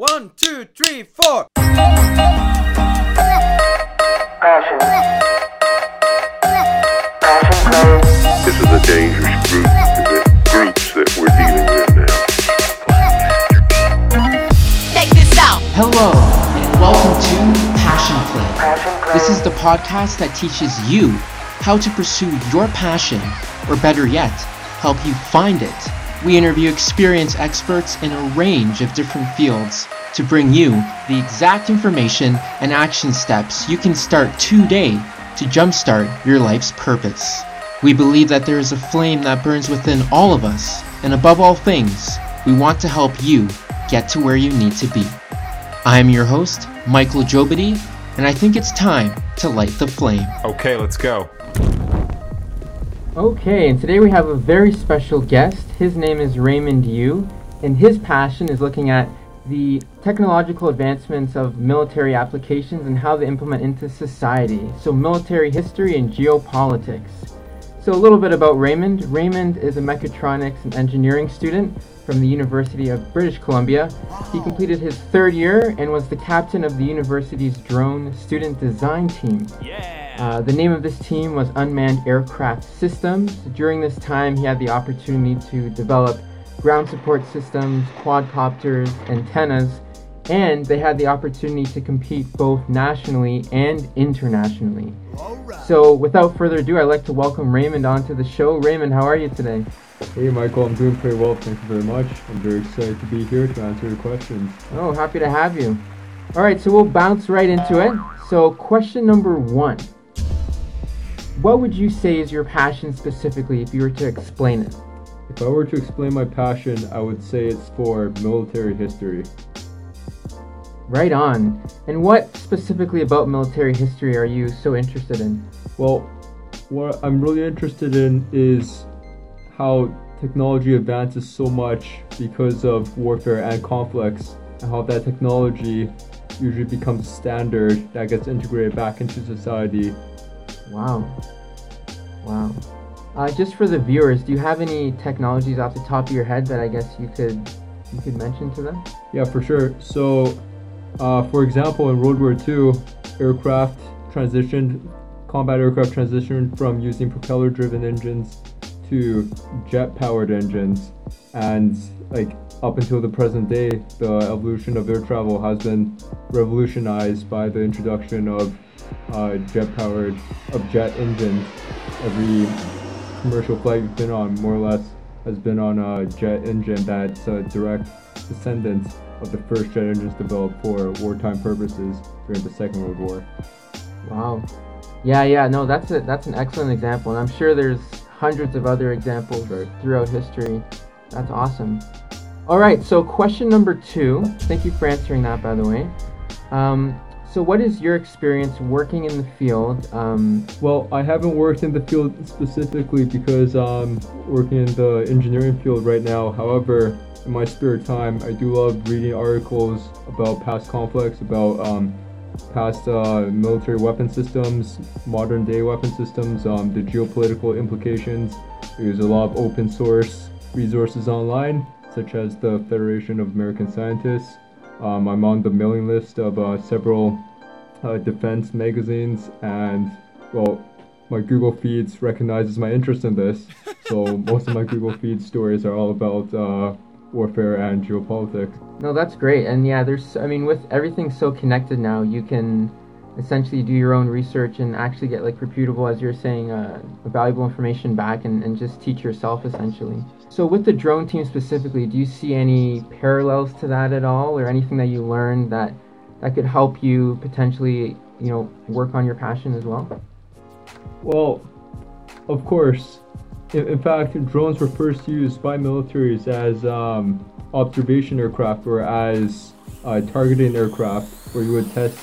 One, two, three, four. Passion. Passion play. This is a dangerous group, the groups that we're dealing with now. Check this out. Hello, and welcome to Passion Play. Passion play. This is the podcast that teaches you how to pursue your passion, or better yet, help you find it. We interview experienced experts in a range of different fields to bring you the exact information and action steps you can start today to jumpstart your life's purpose. We believe that there is a flame that burns within all of us, and above all things, we want to help you get to where you need to be. I am your host, Michael Jobity, and I think it's time to light the flame. Okay, let's go. Okay, and today we have a very special guest. His name is Raymond Yu, and his passion is looking at the technological advancements of military applications and how they implement into society. So, military history and geopolitics. So, a little bit about Raymond. Raymond is a mechatronics and engineering student from the University of British Columbia. He completed his third year and was the captain of the university's drone student design team. Uh, the name of this team was Unmanned Aircraft Systems. During this time, he had the opportunity to develop ground support systems, quadcopters, antennas, and they had the opportunity to compete both nationally and internationally. So, without further ado, I'd like to welcome Raymond onto the show. Raymond, how are you today? Hey Michael, I'm doing pretty well, thank you very much. I'm very excited to be here to answer your questions. Oh, happy to have you. All right, so we'll bounce right into it. So, question number one What would you say is your passion specifically if you were to explain it? If I were to explain my passion, I would say it's for military history. Right on. And what specifically about military history are you so interested in? Well, what I'm really interested in is how technology advances so much because of warfare and conflicts, and how that technology usually becomes standard that gets integrated back into society. Wow. Wow. Uh, just for the viewers, do you have any technologies off the top of your head that I guess you could you could mention to them? Yeah, for sure. So, uh, for example, in World War II, aircraft transitioned, combat aircraft transitioned from using propeller-driven engines to jet-powered engines, and like up until the present day, the evolution of air travel has been revolutionized by the introduction of uh, jet-powered of jet engines. Every commercial flight you've been on, more or less, has been on a jet engine that's a direct descendant of the first jet engines developed for wartime purposes during the Second World War. Wow. Yeah, yeah, no, that's a that's an excellent example, and I'm sure there's hundreds of other examples throughout history. That's awesome. All right, so question number two. Thank you for answering that, by the way. Um, so, what is your experience working in the field? Um, Well, I haven't worked in the field specifically because I'm working in the engineering field right now. However, in my spare time, I do love reading articles about past conflicts, about um, past uh, military weapon systems, modern day weapon systems, um, the geopolitical implications. There's a lot of open source resources online, such as the Federation of American Scientists. Um, I'm on the mailing list of uh, several uh, defense magazines, and well, my Google feeds recognizes my interest in this. So most of my Google feed stories are all about uh, warfare and geopolitics. no, that's great, and yeah, there's. I mean, with everything so connected now, you can essentially do your own research and actually get like reputable, as you're saying, uh, valuable information back, and, and just teach yourself essentially. So, with the drone team specifically, do you see any parallels to that at all, or anything that you learned that that could help you potentially, you know, work on your passion as well? Well, of course. In, fact, drones were first used by militaries as um, observation aircraft or as uh, targeting aircraft, where you would test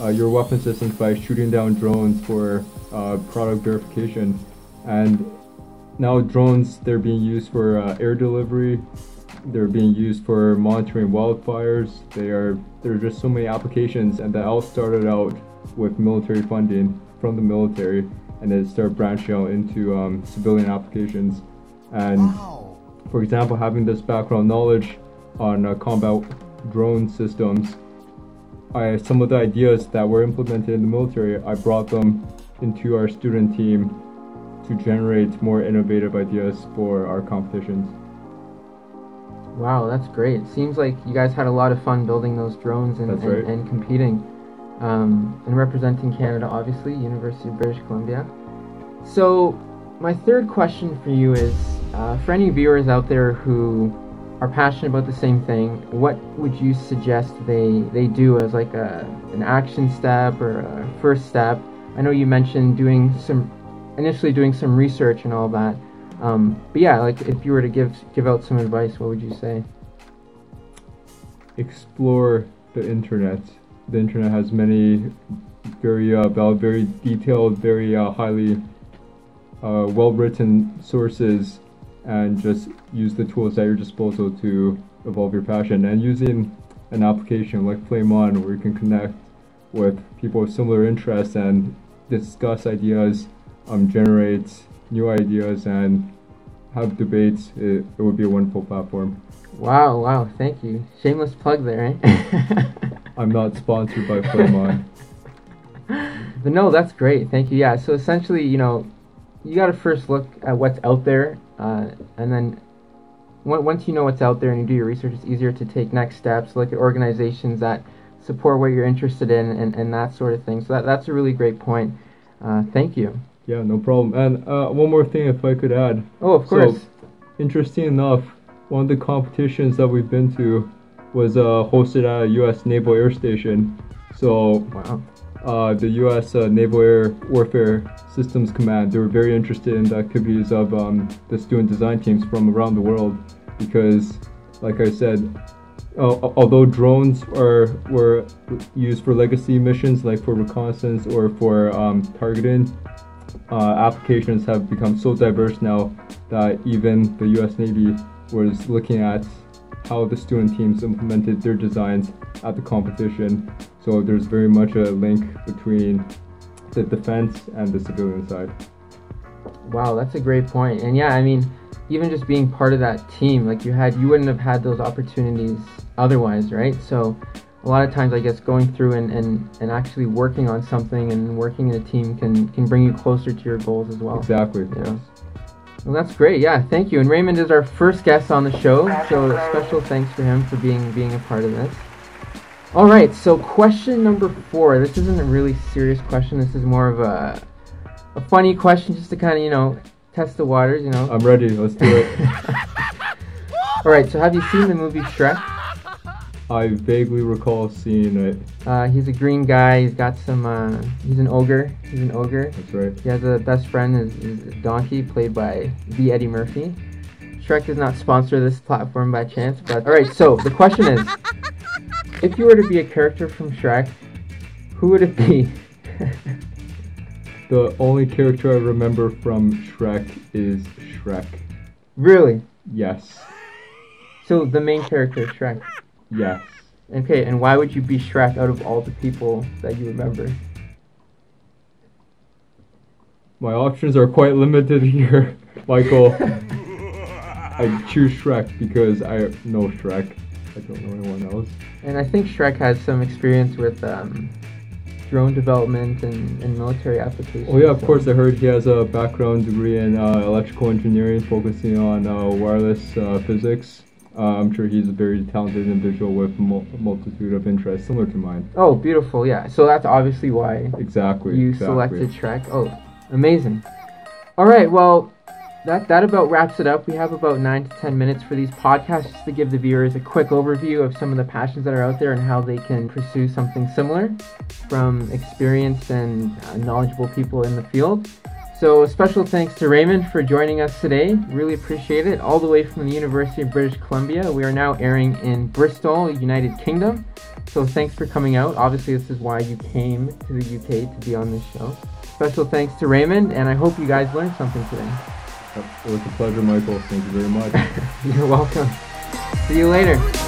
uh, your weapon systems by shooting down drones for uh, product verification. And now drones they're being used for uh, air delivery. They're being used for monitoring wildfires. They are there are just so many applications, and that all started out with military funding from the military, and it start branching out into um, civilian applications. And for example, having this background knowledge on uh, combat drone systems, I some of the ideas that were implemented in the military, I brought them into our student team to generate more innovative ideas for our competitions. Wow, that's great. It seems like you guys had a lot of fun building those drones and, and, right. and competing um, and representing Canada, obviously, University of British Columbia. So, my third question for you is uh, for any viewers out there who are passionate about the same thing, what would you suggest they, they do as like a, an action step or a first step? I know you mentioned doing some, initially doing some research and all that. Um, but yeah, like if you were to give give out some advice, what would you say? Explore the internet. The internet has many very uh, very detailed, very uh, highly uh, well-written sources, and just use the tools at your disposal to evolve your passion. And using an application like Flame On, where you can connect with people with similar interests and discuss ideas, um, generate new ideas, and have debates, it, it would be a wonderful platform. Wow, wow, thank you. Shameless plug there, eh? I'm not sponsored by Flame but no, that's great. Thank you. Yeah, so essentially, you know, you got to first look at what's out there, uh, and then on- once you know what's out there and you do your research, it's easier to take next steps. Look at organizations that support what you're interested in and, and that sort of thing. So that, that's a really great point. Uh, thank you. Yeah, no problem. And uh, one more thing, if I could add. Oh, of So- course. Interesting enough, one of the competitions that we've been to was uh, hosted at a U.S. Naval Air Station. So wow. uh, the U.S. Uh, Naval Air Warfare Systems Command, they were very interested in the activities of um, the student design teams from around the world because, like I said, uh, although drones are were used for legacy missions like for reconnaissance or for um, targeting, uh, applications have become so diverse now that even the U.S. Navy was looking at how the student teams implemented their designs at the competition. So there's very much a link between the defense and the civilian side. Wow, that's a great point. And yeah, I mean, even just being part of that team, like you had, you wouldn't have had those opportunities otherwise, right? So a lot of times, I guess, going through and, and, and actually working on something and working in a team can, can bring you closer to your goals as well. Exactly. Yeah. Well, that's great. Yeah, thank you. And Raymond is our first guest on the show, so special thanks for him for being being a part of this. All right, so question number four. This isn't a really serious question. This is more of a a funny question, just to kind of you know test the waters. You know. I'm ready. Let's do it. All right. So have you seen the movie Shrek? I vaguely recall seeing it. Uh, he's a green guy. He's got some. Uh, he's an ogre. He's an ogre. That's right. He has a best friend is, is Donkey, played by the Eddie Murphy. Shrek does not sponsor this platform by chance, but all right. So the question is, if you were to be a character from Shrek, who would it be? The only character I remember from Shrek is Shrek. really? Yes. So the main character, Shrek. Yes. Okay, and why would you be Shrek out of all the people that you remember? My options are quite limited here, Michael. I choose Shrek because I know Shrek. I don't know anyone else. And I think Shrek has some experience with um, drone development and, and military applications. Oh yeah, of so- course. I heard he has a background degree in uh, electrical engineering, focusing on uh, wireless uh, physics. Uh, I'm sure he's a very talented individual with mul- a multitude of interests, similar to mine. Oh, beautiful! Yeah. So that's obviously why Exactly. you exactly. selected Shrek. Oh, amazing. All right, well, that that about wraps it up. We have about nine to ten minutes for these podcasts just to give the viewers a quick overview of some of the passions that are out there and how they can pursue something similar from experienced and uh, knowledgeable people in the field. So, special thanks to Raymond for joining us today. Really appreciate it. All the way from the University of British Columbia. We are now airing in Bristol, United Kingdom. So, thanks for coming out. Obviously, this is why you came to the UK to be on this show. Special thanks to Raymond, and I hope you guys learned something today. It was a pleasure, Michael. Thank you very much. You're welcome. See you later.